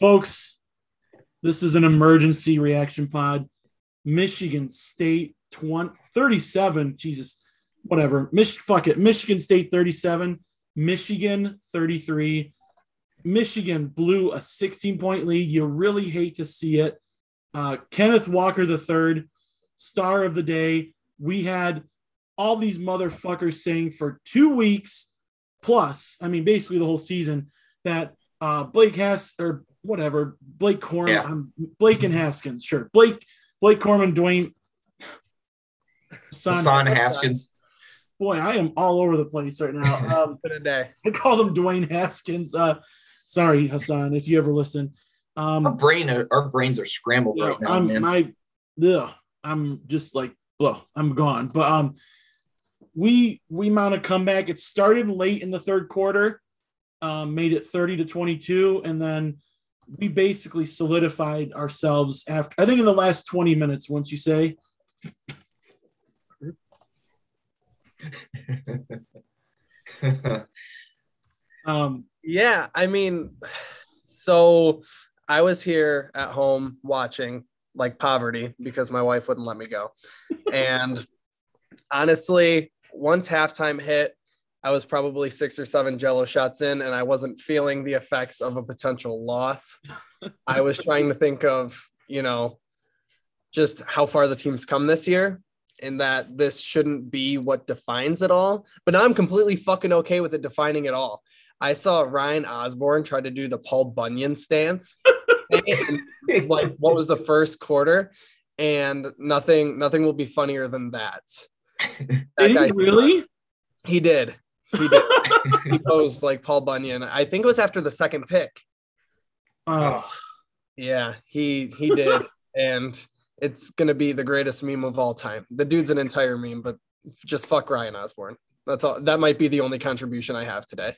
folks. This is an emergency reaction pod. Michigan State 20, 37. Jesus, whatever. Mich- fuck it. Michigan State 37. Michigan 33. Michigan blew a 16 point lead. You really hate to see it. Uh, Kenneth Walker III, star of the day. We had all these motherfuckers saying for two weeks plus, I mean, basically the whole season, that uh, Blake has or whatever, Blake Corman, Yeah. um, Blake and Haskins, sure. Blake, Blake Corman, Dwayne. Son, Son Haskins. Boy, I am all over the place right now. Um, Been a day. I called him Dwayne Haskins. Uh, sorry, Hassan, if you ever listen. Our Um, brain, our brains are scrambled yeah, right now, I'm man. my, ugh, I'm just like, ugh, I'm gone. But um, we we mount a comeback. It started late in the third quarter, um, made it 30 to 22, and then we basically solidified ourselves after. I think in the last 20 minutes, once you say, um, Yeah, I mean, so I was here at home watching like poverty because my wife wouldn't let me go. And honestly, once halftime hit, I was probably six or seven jello shots in, and I wasn't feeling the effects of a potential loss. I was trying to think of, you know, just how far the team's come this year and that this shouldn't be what defines it all. But now I'm completely fucking okay with it defining it all. I saw Ryan Osborne try to do the Paul Bunyan stance. in, like what was the first quarter? And nothing, nothing will be funnier than that. That did he really? He did. He did. he posed like Paul Bunyan. I think it was after the second pick. Oh, Yeah, he he did, and it's gonna be the greatest meme of all time. The dude's an entire meme, but just fuck Ryan Osborne. That's all. That might be the only contribution I have today.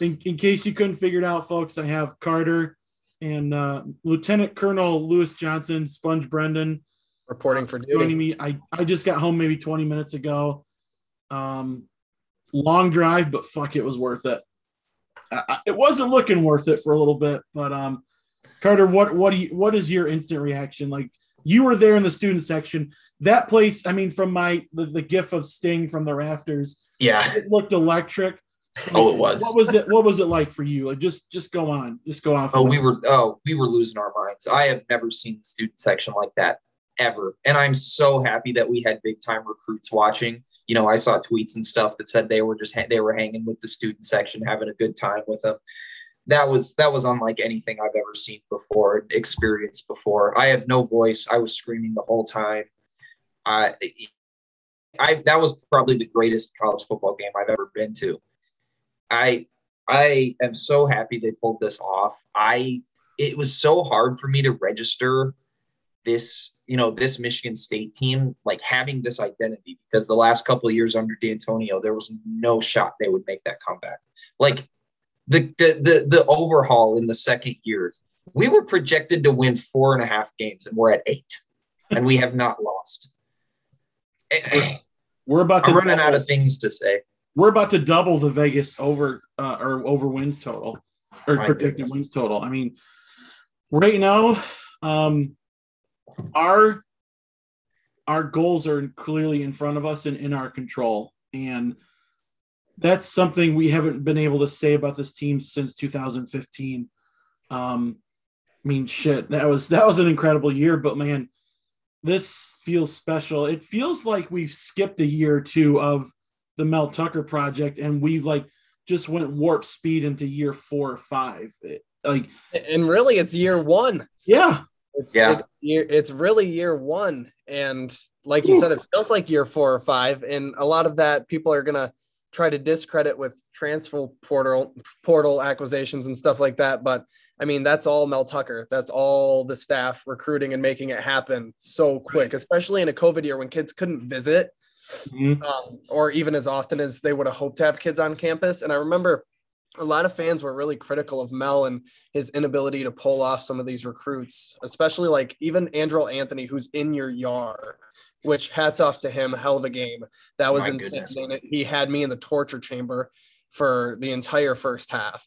in, in case you couldn't figure it out, folks, I have Carter and uh, Lieutenant Colonel Lewis Johnson, Sponge Brendan, Reporting for joining duty. me. I, I just got home maybe 20 minutes ago. Um, long drive, but fuck, it was worth it. I, it wasn't looking worth it for a little bit, but um, Carter, what what do you what is your instant reaction? Like you were there in the student section. That place, I mean, from my the, the gif of Sting from the rafters, yeah. it looked electric. Oh, it was. What was it? What was it like for you? Like just just go on, just go on. for Oh, we were oh, we were losing our minds. I have never seen the student section like that ever. And I'm so happy that we had big time recruits watching. You know, I saw tweets and stuff that said they were just ha- they were hanging with the student section, having a good time with them. That was that was unlike anything I've ever seen before, experienced before. I had no voice. I was screaming the whole time. I I that was probably the greatest college football game I've ever been to. I I am so happy they pulled this off. I it was so hard for me to register this, you know, this Michigan State team like having this identity because the last couple of years under D'Antonio, there was no shot they would make that comeback. Like the the the, the overhaul in the second year, we were projected to win four and a half games, and we're at eight, and we have not lost. we're about to I'm running double, out of things to say. we're about to double the Vegas over uh, or over wins total or My predicted goodness. wins total. I mean, right now, um, our our goals are clearly in front of us and in our control, and that's something we haven't been able to say about this team since 2015. Um, I mean, shit, that was that was an incredible year, but man, this feels special. It feels like we've skipped a year or two of the Mel Tucker project, and we've like just went warp speed into year four or five. It- like, And really, it's year one. yeah, It's, Yeah. it's, year, it's really year one. And like you said, it feels like year four or five. And a lot of that people are going to try to discredit with transfer portal, portal acquisitions and stuff like that. But I mean, that's all Mel Tucker. That's all the staff recruiting and making it happen so quick, especially in a COVID year when kids couldn't visit Mhm. um, or even as often as they would have hoped to have kids on campus. And I remember a lot of fans were really critical of Mel and his inability to pull off some of these recruits, especially like even Andrel Anthony, who's in your yard, which hats off to him, hell of a game. That was My insane. goodness. He had me in the torture chamber for the entire first half.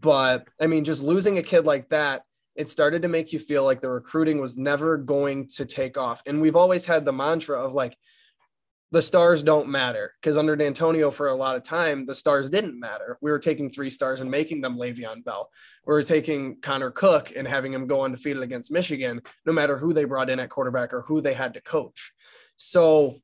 But I mean, just losing a kid like that it started to make you feel like the recruiting was never going to take off. And we've always had the mantra of like, the stars don't matter because under D'Antonio for a lot of time, the stars didn't matter. We were taking three stars and making them Le'Veon Bell. We were taking Connor Cook and having him go undefeated against Michigan, no matter who they brought in at quarterback or who they had to coach. So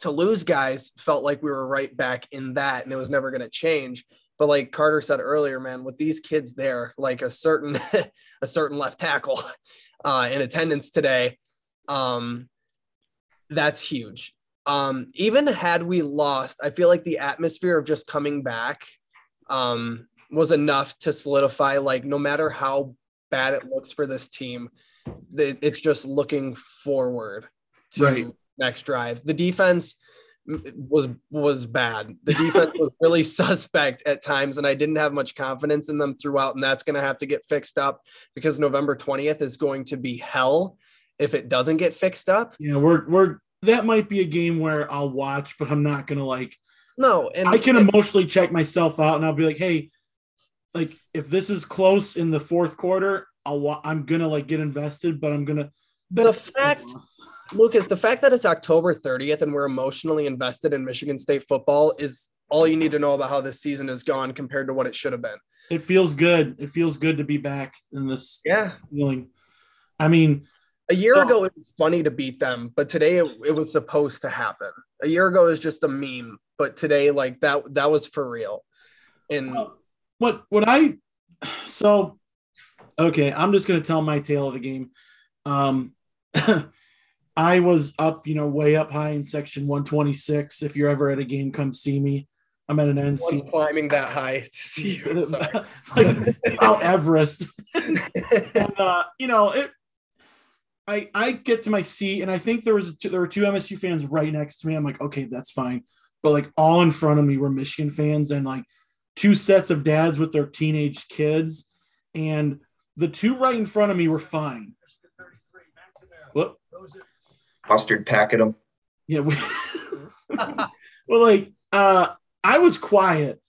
to lose guys felt like we were right back in that and it was never going to change. But like Carter said earlier, man, with these kids there, like a certain a certain left tackle uh, in attendance today, um, that's huge. Um, even had we lost, I feel like the atmosphere of just coming back um, was enough to solidify. Like no matter how bad it looks for this team, it's just looking forward to right. next drive. The defense was was bad. The defense was really suspect at times, and I didn't have much confidence in them throughout. And that's going to have to get fixed up because November twentieth is going to be hell if it doesn't get fixed up. Yeah, we're we're that might be a game where I'll watch, but I'm not going to like. No, and I can emotionally check myself out, and I'll be like, hey, like if this is close in the fourth quarter, I'll I'm gonna like get invested, but I'm gonna. The fact Lucas, the fact that it's October 30th and we're emotionally invested in Michigan State football is all you need to know about how this season has gone compared to what it should have been. It feels good. It feels good to be back in this yeah. feeling. I mean, a year ago it was funny to beat them, but today it, it was supposed to happen. A year ago is just a meme, but today like that that was for real. And well, what what I so okay, I'm just gonna tell my tale of the game. Um I was up, you know, way up high in section 126. If you're ever at a game, come see me. I'm at an NC. climbing that high to see you. like Mount Everest. and, uh, you know, it. I I get to my seat, and I think there was two, there were two MSU fans right next to me. I'm like, okay, that's fine. But like all in front of me were Michigan fans, and like two sets of dads with their teenage kids, and the two right in front of me were fine. Whoop mustard packet them. Yeah. We, well, like, uh, I was quiet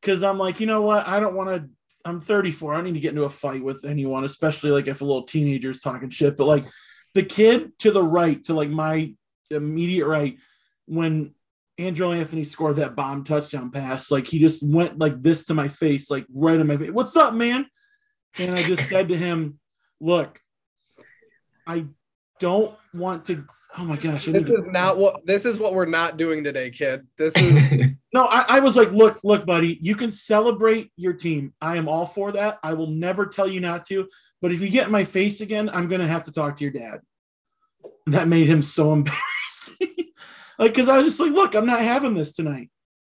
because I'm like, you know what? I don't want to. I'm 34. I don't need to get into a fight with anyone, especially like if a little teenager's talking shit. But like the kid to the right, to like my immediate right, when Andrel Anthony scored that bomb touchdown pass, like he just went like this to my face, like right in my face. What's up, man? And I just said to him, Look, I don't want to. Oh my gosh! This is not what this is what we're not doing today, kid. This is no. I, I, was like, look, look, buddy, you can celebrate your team. I am all for that. I will never tell you not to. But if you get in my face again, I'm gonna have to talk to your dad. And that made him so embarrassed. like, because I was just like, look, I'm not having this tonight.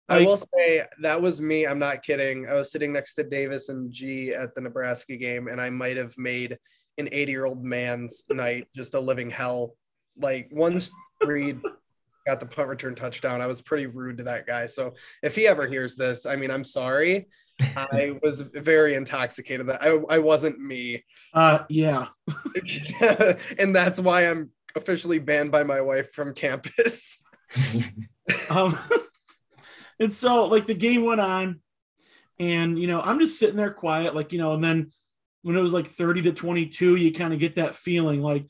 I will say that was me. I'm not kidding. I was sitting next to Davis and G at the Nebraska game, and I might have made an 80 year old man's night, just a living hell. Like once Reed got the punt return touchdown, I was pretty rude to that guy. So if he ever hears this, I mean, I'm sorry. I was very intoxicated. That I, I wasn't me. Uh, yeah. and that's why I'm officially banned by my wife from campus. um, and so like the game went on, and you know, I'm just sitting there quiet, like you know, and then when it was like 30 to 22, you kind of get that feeling like,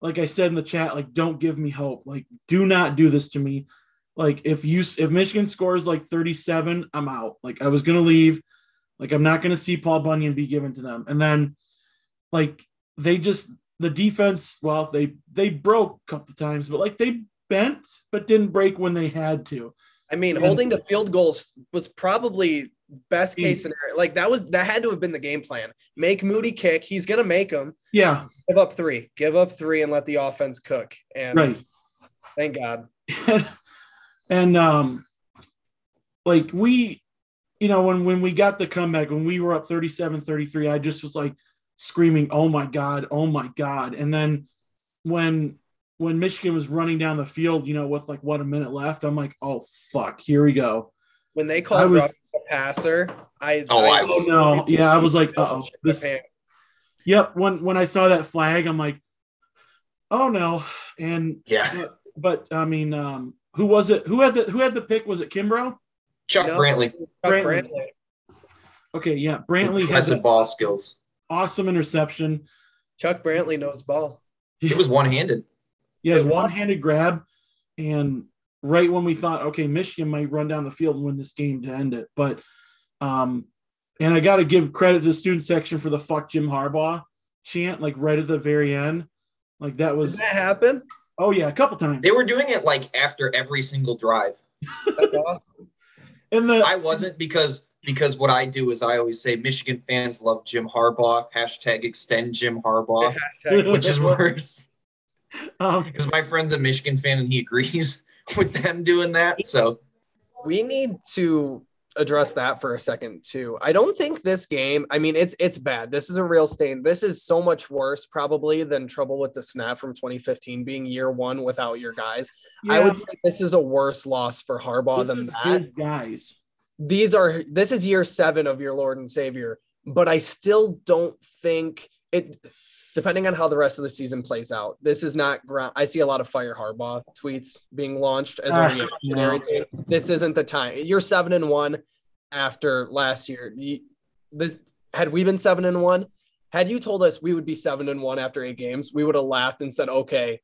like I said in the chat, like, don't give me hope. Like, do not do this to me. Like, if you, if Michigan scores like 37, I'm out. Like, I was going to leave. Like, I'm not going to see Paul Bunyan be given to them. And then, like, they just, the defense, well, they, they broke a couple times, but like they bent, but didn't break when they had to. I mean, and, holding the field goals was probably best case scenario. Like that was that had to have been the game plan. Make Moody kick. He's gonna make them. Yeah. Give up three. Give up three and let the offense cook. And right. Thank God. and um, like we, you know, when when we got the comeback, when we were up 37-33, I just was like screaming, "Oh my God! Oh my God!" And then when when Michigan was running down the field, you know, with like what a minute left, I'm like, "Oh fuck! Here we go." When they called was, a passer. I oh, I, I was, no, yeah, I was like, oh, this. Yep. When when I saw that flag, I'm like, oh no, and yeah, but, but I mean, um, who was it? Who had the who had the pick? Was it Kimbrough? Chuck no, Brantley. Chuck Brantley. Okay, yeah, Brantley has ball skills. Awesome interception. Chuck Brantley knows ball. It was one handed. He has one-handed grab, and right when we thought, okay, Michigan might run down the field and win this game to end it, but um, and I got to give credit to the student section for the "fuck Jim Harbaugh" chant, like right at the very end, like that was. Did that happen? Oh yeah, a couple times. They were doing it like after every single drive. That's awesome. and the I wasn't because because what I do is I always say Michigan fans love Jim Harbaugh. Hashtag extend Jim Harbaugh, which is worse um, because my friend's a Michigan fan and he agrees with them doing that. So we need to address that for a second too. I don't think this game, I mean it's it's bad. This is a real stain. This is so much worse probably than trouble with the snap from 2015 being year 1 without your guys. I would say this is a worse loss for Harbaugh this than is that. his guys. These are this is year 7 of your Lord and Savior, but I still don't think it depending on how the rest of the season plays out. This is not ground I see a lot of fire Harbaugh tweets being launched as Ah, a reactionary no. thing. This isn't the time. You're 7 and 1 after last year. You- This had we been 7 and 1, had you told us we would be 7 and 1 after 8 games, we would have laughed and said, "Okay,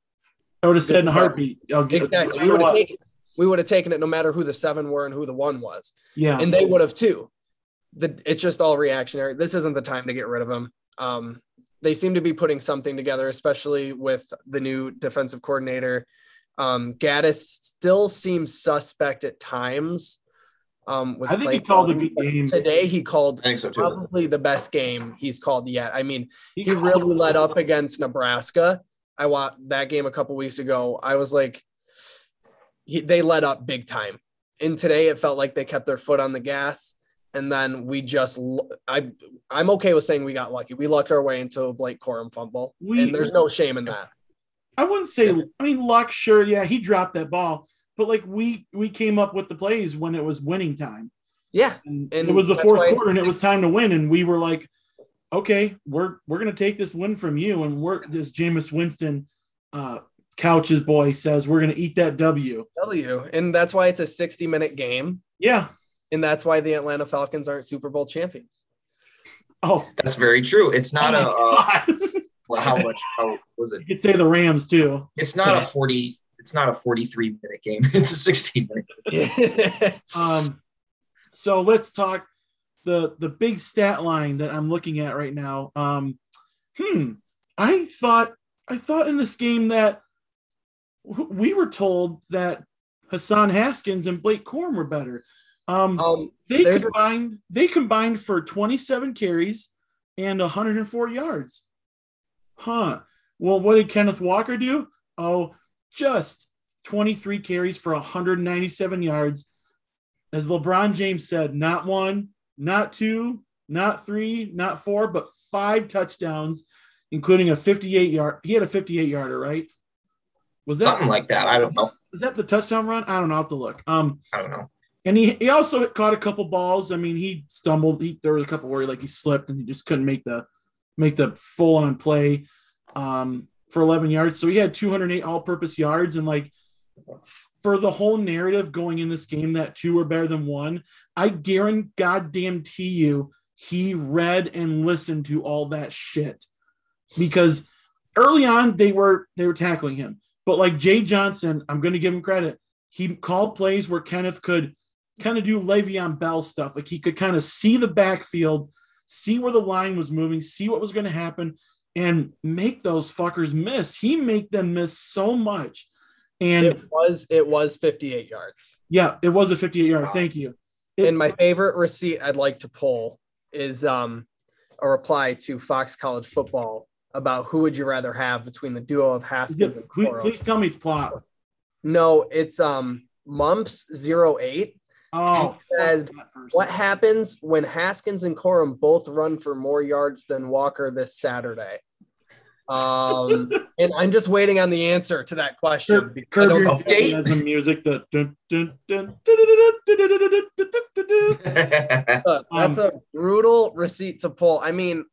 I would have said in a heartbeat. Exactly." We would have taken we would have taken it no matter who the 7 were and who the 1 was yeah, and they would have too. The, it's just all reactionary. This isn't the time to get rid of him. Um, they seem to be putting something together, especially with the new defensive coordinator. Um, Gattis still seems suspect at times. Um, with I think he play called a good game. today. He called so probably the best game he's called yet. I mean, he called- really let up against Nebraska. I watched that game a couple weeks ago. I was like, he, they let up big time. And today it felt like they kept their foot on the gas. And then we just, I I'm okay with saying we got lucky. We lucked our way into a Blake Corum fumble, We- and there's no shame in that. I wouldn't say. I mean, luck, sure, yeah, he dropped that ball, but like we we came up with the plays when it was winning time, Yeah, and, And it was the fourth quarter, and it was time to win, and we were like, okay, we're we're gonna take this win from you, and we're as Jameis Winston, uh, Couch's boy says, we're gonna eat that W. W. And that's why it's a 60 minute game. Yeah. And that's why the Atlanta Falcons aren't Super Bowl champions. Oh, That's very true. It's not oh a uh, well, how much how was it? you could say the Rams too. It's not a 40 it's not a 43 minute game. It's a 16 minute. game. Um, so let's talk the the big stat line that I'm looking at right now. Um, hmm, I thought I thought in this game that we were told that Hassan Haskins and Blake Corum were better. Um, um, they there's a- combined they combined for 27 carries and 104 yards. Huh. Well, what did Kenneth Walker do? Oh, just 23 carries for 197 yards. As LeBron James said, not one, not two, not three, not four, but five touchdowns, including a 58 yard. He had a 58 yarder, right? Was that Something like that. I don't know. was that the touchdown run? I don't know. I have to look. Um, I don't know. And he, he also caught a couple balls. I mean, he stumbled. He, there was a couple where he like he slipped and he just couldn't make the make the full on play um, for 11 yards. So he had 208 all purpose yards and like for the whole narrative going in this game that two were better than one. I guarantee goddamn to you he read and listened to all that shit because early on they were they were tackling him. But like Jay Johnson, I'm going to give him credit. He called plays where Kenneth could kind of do Le'Veon Bell stuff. Like he could kind of see the backfield, see where the line was moving, see what was going to happen, and make those fuckers miss. He make them miss so much. And it was it was 58 yards. yeah, it was a 58 yard. Thank you. It- and my favorite receipt I'd like to pull is um a reply to Fox College Football about who would you rather have between the duo of Haskins and please, please tell me it's plot. No, it's um Mumps 08. Oh, said, what happens when Haskins and Corum both run for more yards than Walker this Saturday? Um, and I'm just waiting on the answer to that question. because curb your date has the music that. That's a brutal receipt to pull. I mean,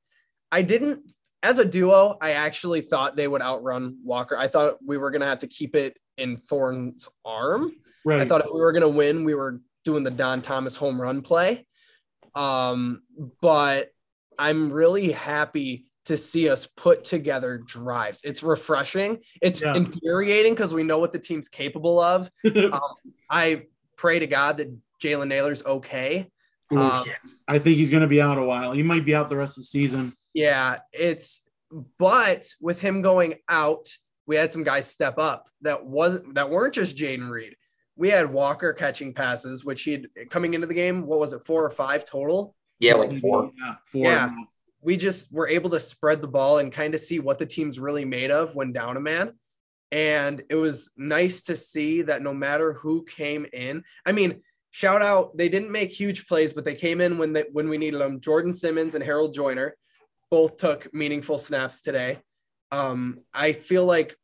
I didn't as a duo. I actually thought they would outrun Walker. I thought we were gonna have to keep it in Thorne's arm. Right. I thought if we were gonna win, we were doing the Don Thomas home run play. Um, but I'm really happy to see us put together drives. It's refreshing. It's Yeah. infuriating because we know what the team's capable of. Um, I pray to God that Jalen Nailor's okay. Ooh, Um, I think he's going to be out a while. He might be out the rest of the season. Yeah, it's but with him going out, we had some guys step up that wasn't that weren't just Jayden Reed. We had Walker catching passes, which he'd coming into the game. What was it, four or five total? Yeah, like four. Yeah, four. Yeah. We just were able to spread the ball and kind of see what the team's really made of when down a man. And it was nice to see that no matter who came in, I mean, shout out, they didn't make huge plays, but they came in when they, when we needed them. Jordon Simmons and Harold Joiner both took meaningful snaps today. Um, I feel like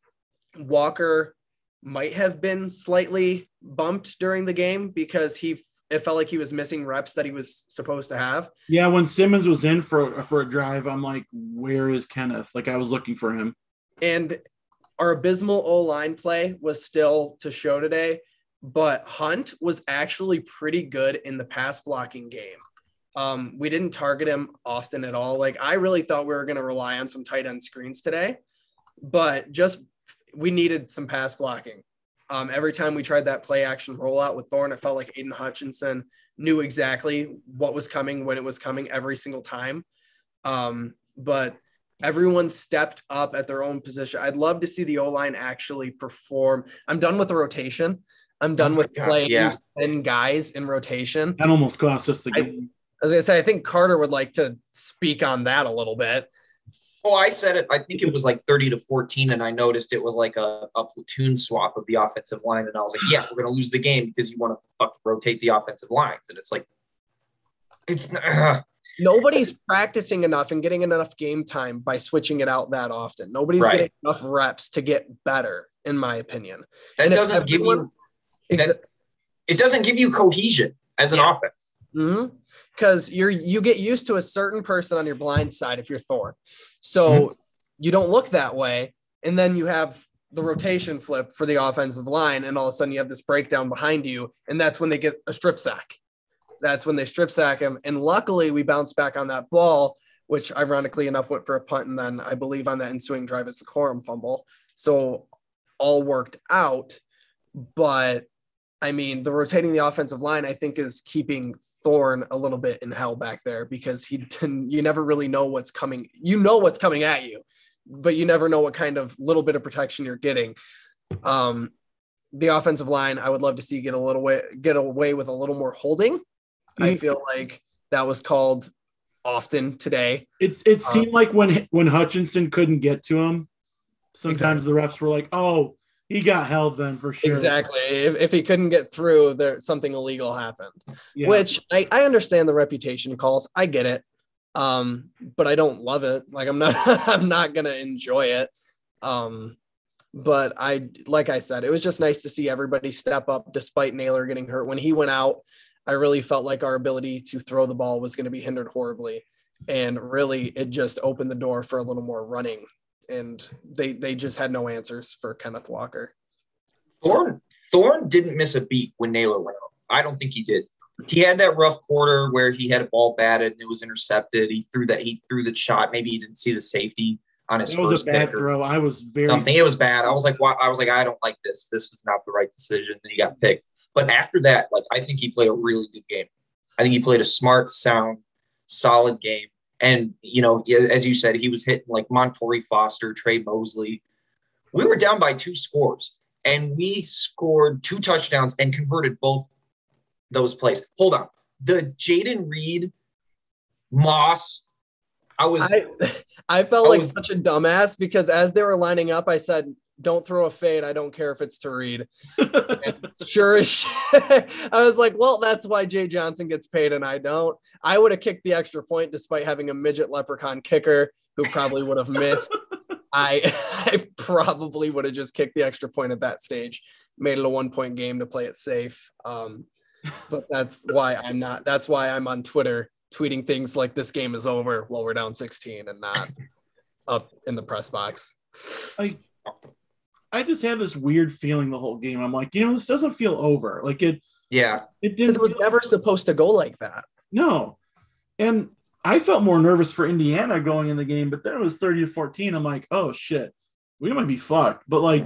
Walker might have been slightly bumped during the game because he it felt like he was missing reps that he was supposed to have. Yeah, when Simmons was in for for a drive, I'm like, where is Kenneth? Like I was looking for him. And our abysmal O line play was still to show today, but Hunt was actually pretty good in the pass blocking game. Um, we didn't target him often at all. Like I really thought we were going to rely on some tight end screens today, but just we needed some pass blocking. Um, every time we tried that play action rollout with Thorne, it felt like Aidan Hutchinson knew exactly what was coming when it was coming every single time. Um, but everyone stepped up at their own position. I'd love to see the O line actually perform. I'm done with the rotation. I'm done Oh with God, playing yeah. 10 guys in rotation. That almost cost us the I- game. As I say, I think Carter would like to speak on that a little bit. Oh, I said it. I think it was like 30 to 14, and I noticed it was like a, a platoon swap of the offensive line. And I was like, yeah, we're going to lose the game because you want to fucking rotate the offensive lines. And it's like, it's uh, Nobody's practicing enough and getting enough game time by switching it out that often. Nobody's Right. getting enough reps to get better, in my opinion. that And doesn't give you Exa- that, it doesn't give you cohesion as an Yeah. offense. because you're you get used to a certain person on your blind side if you're Thorne. So Mm-hmm. you don't look that way. And then you have the rotation flip for the offensive line, and all of a sudden you have this breakdown behind you, and that's when they get a strip sack. That's when they strip sack him. And luckily we bounce back on that ball, which ironically enough went for a punt, and then I believe on that ensuing drive it's the Corum fumble. So all worked out. But I mean, the rotating the offensive line, I think, is keeping Thorne a little bit in hell back there because he didn't, you never really know what's coming. You know what's coming at you, but you never know what kind of little bit of protection you're getting. Um, the offensive line, I would love to see get a little way, get away with a little more holding. I Mm. feel like that was called often today. It's it Uh, seemed like when when Hutchinson couldn't get to him, sometimes the refs were like, "Oh, he got held then for sure." Exactly. If, if he couldn't get through, there something illegal happened. Yeah. which I, I understand the reputation calls. I get it. Um, but I don't love it. Like I'm not I'm not gonna enjoy it. Um, but I like I said, it was just nice to see everybody step up despite Nailor getting hurt. When he went out, I really felt like our ability to throw the ball was going to be hindered horribly. And really it just opened the door for a little more running. And they they just had no answers for Kenneth Walker. Thorn Thorne didn't miss a beat when Nailor went out. I don't think he did. He had that rough quarter where he had a ball batted and it was intercepted. He threw that he threw the shot. Maybe he didn't see the safety on his that was first a bad throw. I was very something. It was bad. I was like, why? I was like, I don't like this. This is not the right decision. And he got picked. But after that, like I think he played a really good game. I think he played a smart, sound, solid game. And you know, as you said, he was hitting like Montorie Foster, Tre Mosley. We were down by two scores, and we scored two touchdowns and converted both those plays. Hold on, the Jayden Reed, Moss. I was I I felt I like was- such a dumbass because as they were lining up, I said, "Don't throw a fade. I don't care if it's to Reed." sure as shit, I was like, "Well, that's why Jay Johnson gets paid and I don't." I would have kicked the extra point despite having a midget leprechaun kicker who probably would have missed. I I probably would have just kicked the extra point at that stage, made it a one point game to play it safe. Um, but that's why I'm not. That's why I'm on Twitter tweeting things like this game is over while we're down 16 and not up in the press box. like I just had this weird feeling the whole game. I'm like, you know, this doesn't feel over. Like it yeah. it didn't it was feel- never supposed to go like that. no. And I felt more nervous for Indiana going in the game, but then it was 30 to 14. I'm like, oh shit, we might be fucked. But like,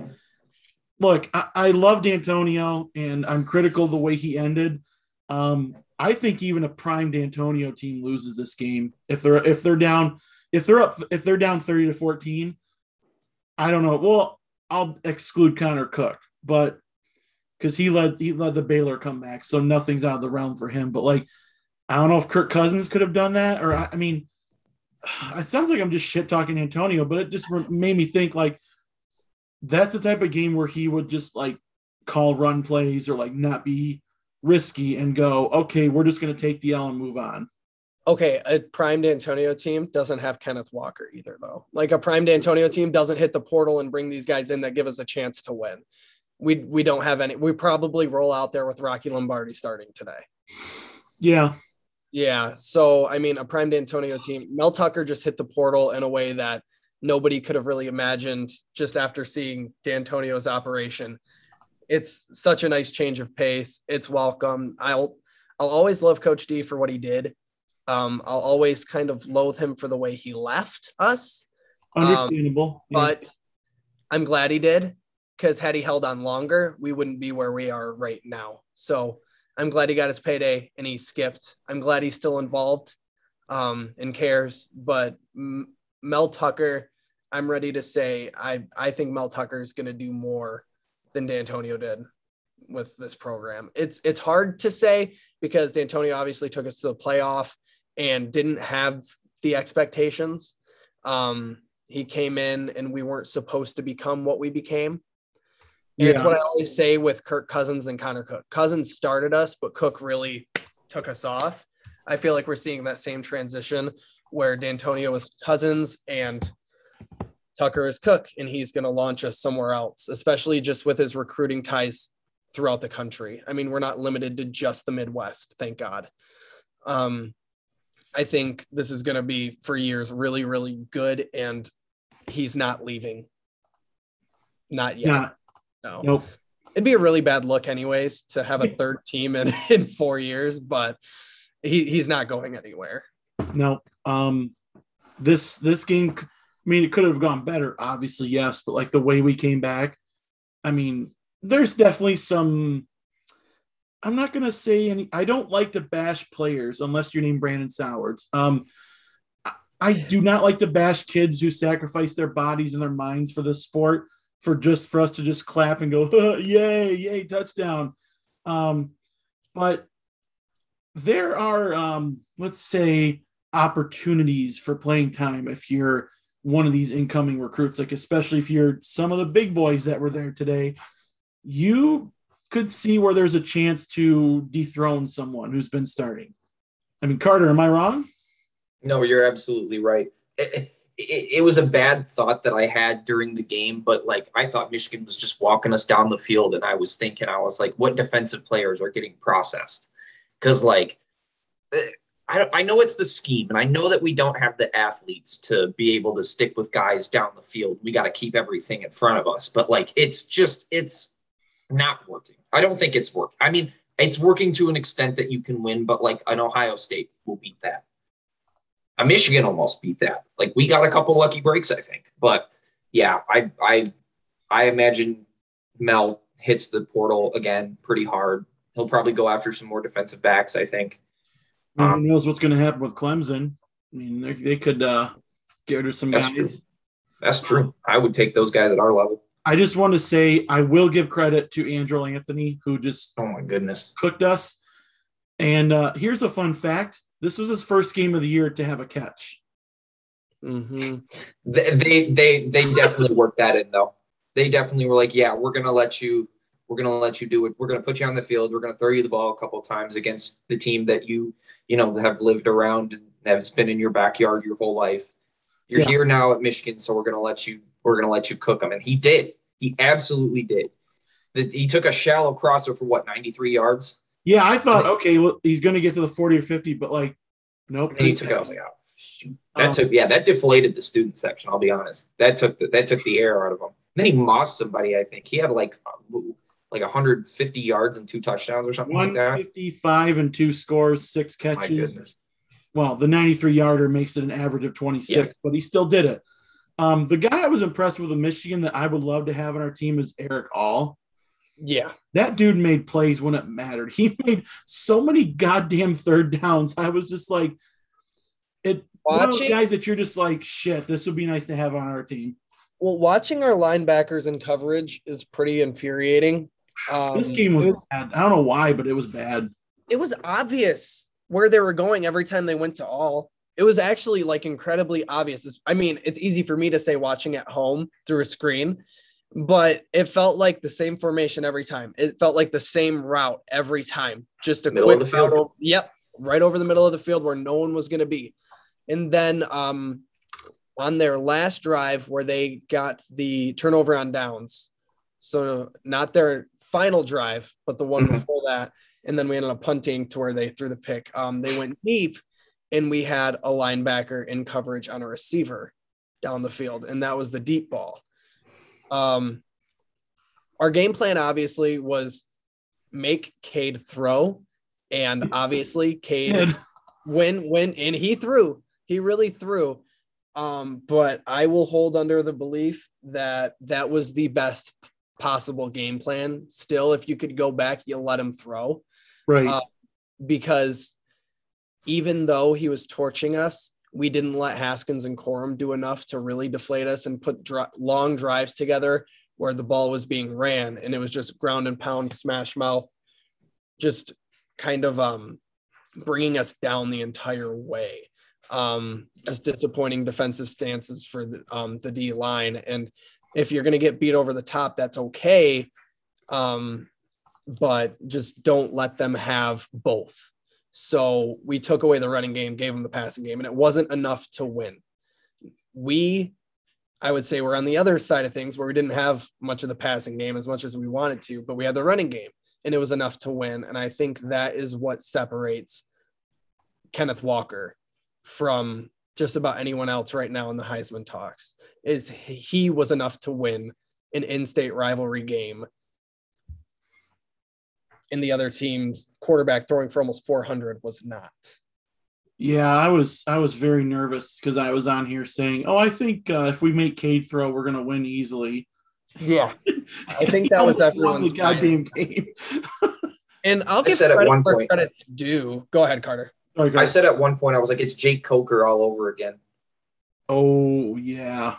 look, I, I love D'Antonio and I'm critical of the way he ended. Um, I think even a primed Antonio team loses this game if they're if they're down if they're up if they're down 30 to 14. I don't know. Well, I'll exclude Connor Cook, but because he led he led the Baylor comeback, so nothing's out of the realm for him. But like, I don't know if Kirk Cousins could have done that, or I, I mean, it sounds like I'm just shit talking Antonio, but it just made me think like that's the type of game where he would just like call run plays or like not be risky and go, okay, we're just going to take the L and move on. Okay, a prime D'Antonio team doesn't have Kenneth Walker either, though. Like a prime D'Antonio team doesn't hit the portal and bring these guys in that give us a chance to win. We we don't have any. We probably roll out there with Rocky Lombardi starting today. Yeah, yeah. So I mean, a prime D'Antonio team. Mel Tucker just hit the portal in a way that nobody could have really imagined just after seeing D'Antonio's operation it's such a nice change of pace. It's welcome. I'll I'll always love Coach D for what he did. Um, I'll always kind of loathe him for the way he left us. Understandable. Um, but I'm glad he did because had he held on longer, we wouldn't be where we are right now. So I'm glad he got his payday and he skipped. I'm glad he's still involved um, and cares. But Mel Tucker, I'm ready to say I I think Mel Tucker is going to do more than D'Antonio did with this program. It's it's hard to say because D'Antonio obviously took us to the playoff and didn't have the expectations. Um, he came in and we weren't supposed to become what we became. And yeah. it's what I always say with Kirk Cousins and Connor Cook. Cousins started us, but Cook really took us off. I feel like we're seeing that same transition where D'Antonio was Cousins and Tucker is Cook, and he's going to launch us somewhere else, especially just with his recruiting ties throughout the country. I mean, we're not limited to just the Midwest, thank God. Um, I think this is going to be for years really, really good, and he's not leaving. Not yet. Not, no. Nope. It'd be a really bad look, anyways, to have a third team in in four years, but he he's not going anywhere. No. Um, this this game I mean, it could have gone better, obviously, yes, but like the way we came back, I mean, there's definitely some. I'm not gonna say any. I don't like to bash players unless you're named Brandon Sowards. Um, I do not like to bash kids who sacrifice their bodies and their minds for the sport for just for us to just clap and go, yay, yay, touchdown. Um, but there are, um, let's say, opportunities for playing time if you're one of these incoming recruits, like especially if you're some of the big boys that were there today, you could see where there's a chance to dethrone someone who's been starting. I mean, Carter, am I wrong? No, you're absolutely right. It, it, it, was a bad thought that I had during the game, but like I thought Michigan was just walking us down the field, and I was thinking, I was like, what defensive players are getting processed? Because like eh, I, I know it's the scheme, and I know that we don't have the athletes to be able to stick with guys down the field. We got to keep everything in front of us, but like it's just it's not working. I don't think it's working. I mean, it's working to an extent that you can win, but like an Ohio State will beat that. A Michigan almost beat that. Like we got a couple lucky breaks, I think. But yeah, I I I imagine Mel hits the portal again pretty hard. He'll probably go after some more defensive backs, I think. Um, who knows what's going to happen with Clemson? I mean, they, they could uh, get rid of some that's guys. True. That's true. I would take those guys at our level. I just want to say I will give credit to Andrel Anthony, who just oh my goodness cooked us. And uh, here's a fun fact: this was his first game of the year to have a catch. Mm-hmm. They, they they they definitely worked that in though. They definitely were like, yeah, we're gonna let you we're going to let you do it. We're going to put you on the field. We're going to throw you the ball a couple times against the team that you, you know, have lived around and has been in your backyard your whole life. You're yeah. here now at Michigan, so we're going to let you. We're going to let you cook them, and he did. He absolutely did. The, he took a shallow crosser for what 93 yards. Yeah, I thought okay, well he's going to get to the 40 or 50, but like, nope. And he took it. I was like, oh shoot. That um, took yeah, that deflated the student section. I'll be honest. That took the, that took the air out of him. And then he mossed somebody. I think he had like like 150 yards and two touchdowns or something like that. 155 and two scores, six catches. well, the 93 yarder makes it an average of 26, Yeah. but he still did it. Um, the guy I was impressed with in Michigan that I would love to have on our team is Erick All. Yeah. That dude made plays when it mattered. He made so many goddamn third downs. I was just like, it. One of those Watching- guys that you're just like, shit, this would be nice to have on our team. Well, watching our linebackers in coverage is pretty infuriating. Um, This game was, was bad. I don't know why, but it was bad. it was obvious where they were going every time they went to all. It was actually like incredibly obvious. It's- I mean, it's easy for me to say watching at home through a screen, but it felt like the same formation every time. It felt like the same route every time. Just a Middle quick of the field. over- yep, right over the middle of the field where no one was going to be. And then um, on their last drive where they got the turnover on downs, so not their final drive, but the one Mhm. before that and then we ended up punting to where they threw the pick. Um, they went deep, and we had a linebacker in coverage on a receiver down the field, and that was the deep ball. Um, our game plan obviously was make Cade throw, and obviously Cade when when and he threw, he really threw. Um, but I will hold under the belief that that was the best possible game plan. Still, if you could go back, you let him throw right. Uh, because even though he was torching us, we didn't let Haskins and Corum do enough to really deflate us and put long drives together where the ball was being ran and it was just ground and pound, smash mouth, just kind of um, bringing us down the entire way. Um, just disappointing defensive stances for the, um, the D line. And if you're going to get beat over the top, that's okay. Um, but just don't let them have both. So we took away the running game, gave them the passing game, and it wasn't enough to win. We, I would say, we're on the other side of things where we didn't have much of the passing game as much as we wanted to, but we had the running game, and it was enough to win. And I think that is what separates Kenneth Walker from just about anyone else right now in the Heisman talks. Is he was enough to win an in-state rivalry game and the other team's quarterback throwing for almost 400 was not. Yeah, I was I was very nervous because I was on here saying, "Oh, I think uh, if we make Cade throw, we're gonna win easily." Yeah. I think that was almost won everyone's the goddamn game. And I'll give said at credit one where point- credit's due. Go ahead, Carter. Sorry, I said at one point, I was like, it's Jake Coker all over again. "Oh yeah."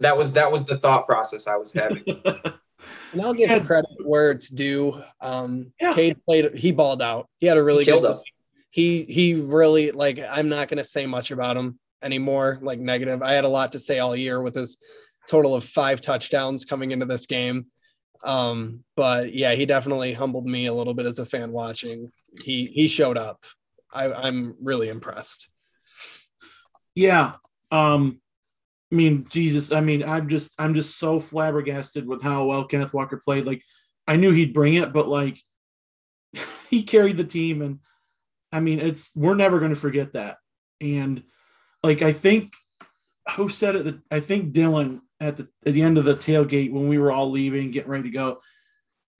That was that was the thought process I was having. And I'll give Yeah. credit where it's due. Um, Yeah. Cade played, he balled out. He had a really He good us. He, he really, like, I'm not going to say much about him anymore, like, negative. I had a lot to say all year with his total of five touchdowns coming into this game. Um, but yeah, he definitely humbled me a little bit as a fan watching. He, he showed up. I, I'm really impressed. Yeah. Um, I mean, Jesus, I mean, I'm just I'm just so flabbergasted with how well Kenneth Walker played. Like, I knew he'd bring it, but like he carried the team and I mean, it's we're never gonna forget that. And like I think who said it that I think Dylan at the at the end of the tailgate when we were all leaving, getting ready to go,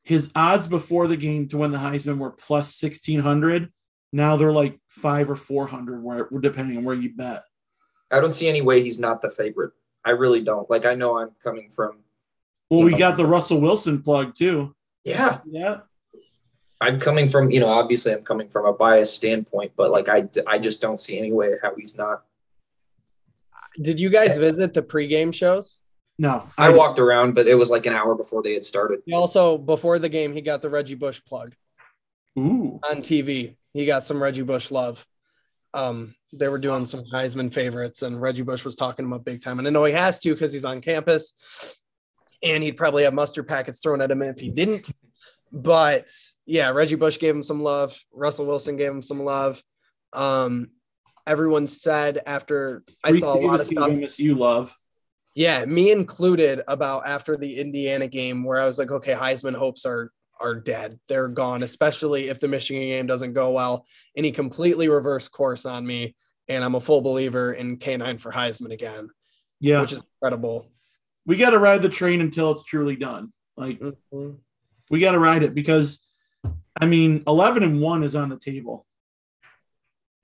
his odds before the game to win the Heisman were plus sixteen hundred. Now they're like five or four hundred, where depending on where you bet. I don't see any way he's not the favorite. I really don't. Like I know I'm coming from. Well, we Yeah. got the Russell Wilson plug too. Yeah, Yeah. I'm coming from. You know, obviously I'm coming from a biased standpoint, but like I I just don't see any way how he's not. Did you guys visit the pregame shows? No, I walked around, but it was like an hour before they had started. He also, before the game, he got the Reggie Bush plug. Ooh. on TV. He got some Reggie Bush love. Um, they were doing some Heisman favorites, and Reggie Bush was talking him up big time. And I know he has to because he's on campus, and he'd probably have mustard packets thrown at him if he didn't. But yeah, Reggie Bush gave him some love. Russell Wilson gave him some love. Um, everyone said after I saw a lot of stuff. MSU love. Yeah, me included about after the Indiana game where I was like, okay, Heisman hopes are are dead. They're gone, especially if the Michigan game doesn't go well. And he completely reversed course on me. And I'm a full believer in K9 for Heisman again, Yeah. which is incredible. we got to ride the train until it's truly done. Like Mhm. we got to ride it because I mean, 11 and 1 is on the table.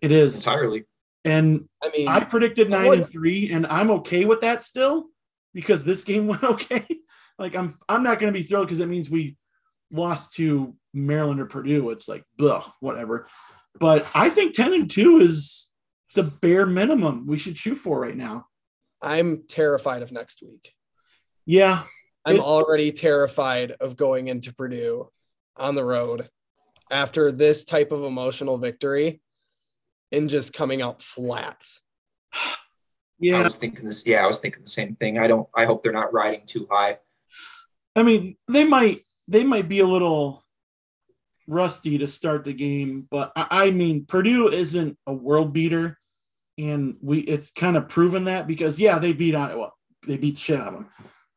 It is. entirely. And I mean, I predicted nine would- and three, and I'm okay with that still because this game went okay. like I'm I'm not gonna be thrilled because it means we lost to Maryland or Purdue. It's like ugh, whatever. But I think 10 and 2 is the bare minimum we should shoot for right now. I'm terrified of next week. Yeah. I'm It- already terrified of going into Purdue on the road after this type of emotional victory and just coming out flat. I was thinking this. Yeah, I was thinking the same thing. I don't. I hope they're not riding too high. I mean, they might they might be a little rusty to start the game, but I, I mean, Purdue isn't a world beater, and we it's kind of proven that because yeah, they beat Iowa, they beat the shit out of them.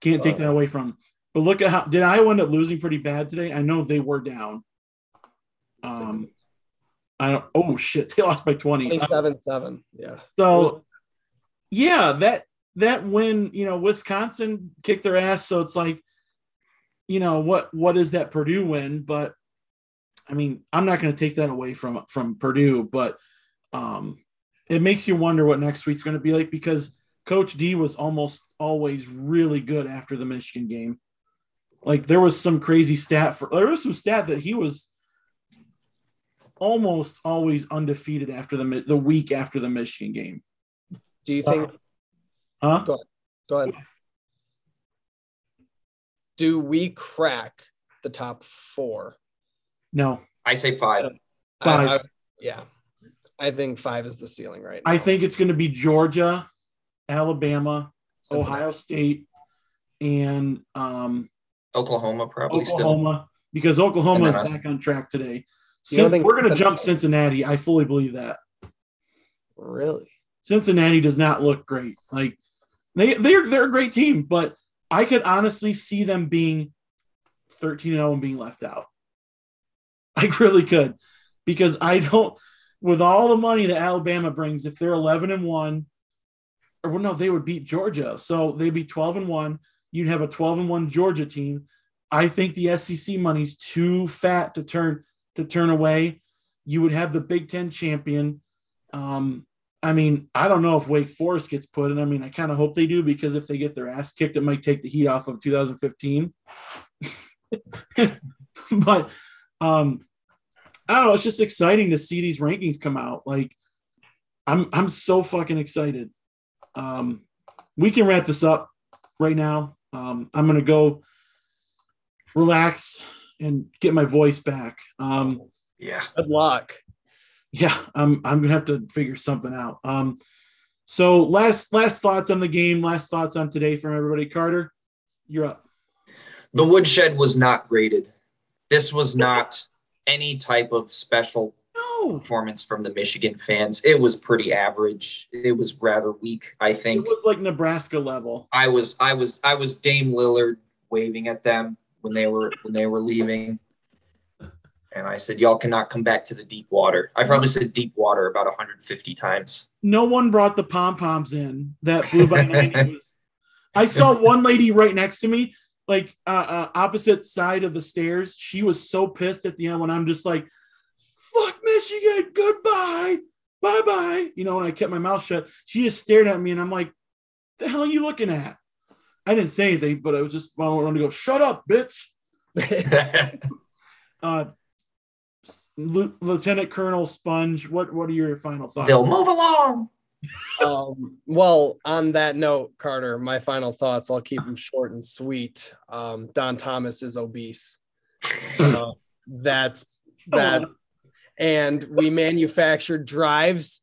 Can't take that away from. Them. But look at how did Iowa end up losing pretty bad today? I know they were down. Um, I don't. Oh shit, they lost by twenty. 27 7. Yeah. So yeah, that that win, you know, Wisconsin kicked their ass. So it's like, you know, what what is that Purdue win? But I mean, I'm not going to take that away from from Purdue, but um, it makes you wonder what next week's going to be like because Coach D was almost always really good after the Michigan game. Like there was some crazy stat for there was some stat that he was almost always undefeated after the the week after the Michigan game. Do you So- think, Huh? go ahead. Do we crack the top four? No, I say five. I- Five. I- yeah. I think five is the ceiling right now. I think it's going to be Georgia, Alabama, Cincinnati. Ohio State, and um, Oklahoma probably still. Oklahoma because Oklahoma is back on track today. You don't Cin- think we're going to jump Cincinnati. I fully believe that. Really? Cincinnati does not look great. Like they they're they're a great team, but I could honestly see them being 13 0 and being left out. I really could because I don't with all the money that Alabama brings, if they're 11 and 1, or well, no, they would beat Georgia. So they'd be 12 and 1. You'd have a 12 and 1 Georgia team. I think the SEC money's too fat to turn to turn away. You would have the Big Ten champion. Um, I mean, I don't know if Wake Forest gets put in. I mean, I kind of hope they do because if they get their ass kicked, it might take the heat off of 2015. but um, I don't know. It's just exciting to see these rankings come out. Like, I'm I'm so fucking excited. Um, we can wrap this up right now. Um, I'm gonna go relax and get my voice back. Um, Yeah. Good luck. Yeah, I'm I'm gonna have to figure something out. Um, so last last thoughts on the game, last thoughts on today from everybody. Carter, you're up. The woodshed was not graded. This was not any type of special No, performance from the Michigan fans. It was pretty average. It was rather weak, I think. it was like Nebraska level. I was I was I was Dame Lillard waving at them when they were when they were leaving. And I said, Y'all cannot come back to the deep water. I probably said deep water about 150 times. No one brought the pom poms in. That blue by ninety was. I saw one lady right next to me, like uh, uh, opposite side of the stairs. She was so pissed at the end when I'm just like, "Fuck Michigan, goodbye, bye bye." You know, when I kept my mouth shut, she just stared at me, and I'm like, "The hell are you looking at?" I didn't say anything, but I was just I wanted to go, "Shut up, bitch." Uh, Lieutenant Colonel Sponge, what what are your final thoughts? They'll move along. um, well, on that note, Carter, my final thoughts, I'll keep them short and sweet. Um, Don Thomas is obese. Uh, that's that. And we manufactured drives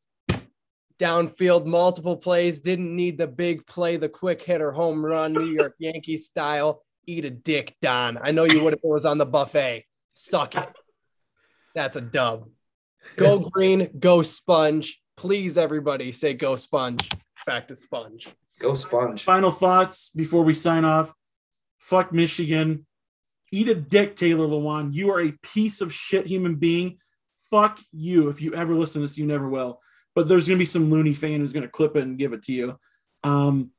downfield, multiple plays, didn't need the big play, the quick hitter home run, New York Yankee style. Eat a dick, Don. I know you would if it was on the buffet. Suck it. That's a dub. Go green, go sponge. Please, everybody, say go sponge. Back to sponge. Go sponge. Final thoughts before we sign off. Fuck Michigan. Eat a dick, Taylor Lewan. You are a piece of shit human being. Fuck you. If you ever listen to this, you never will. But there's going to be some loony fan who's going to clip it and give it to you. Um,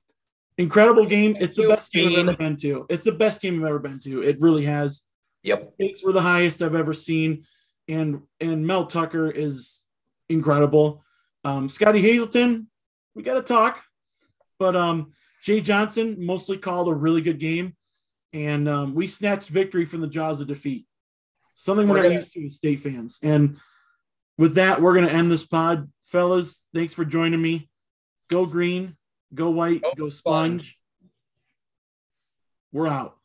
incredible game. It's the best game I've ever been to. It's the best game I've ever been to. It really has. Yep. Stakes were the highest I've ever seen, and and Mel Tucker is incredible. Um, Scottie Hazelton, we got to talk, but um, Jay Johnson mostly called a really good game, and um, we snatched victory from the jaws of defeat. Something we're, We're not gonna- used to as state fans. And with that, we're going to end this pod, fellas. Thanks for joining me. Go green, go white, Go go Sponge. sponge. We're out.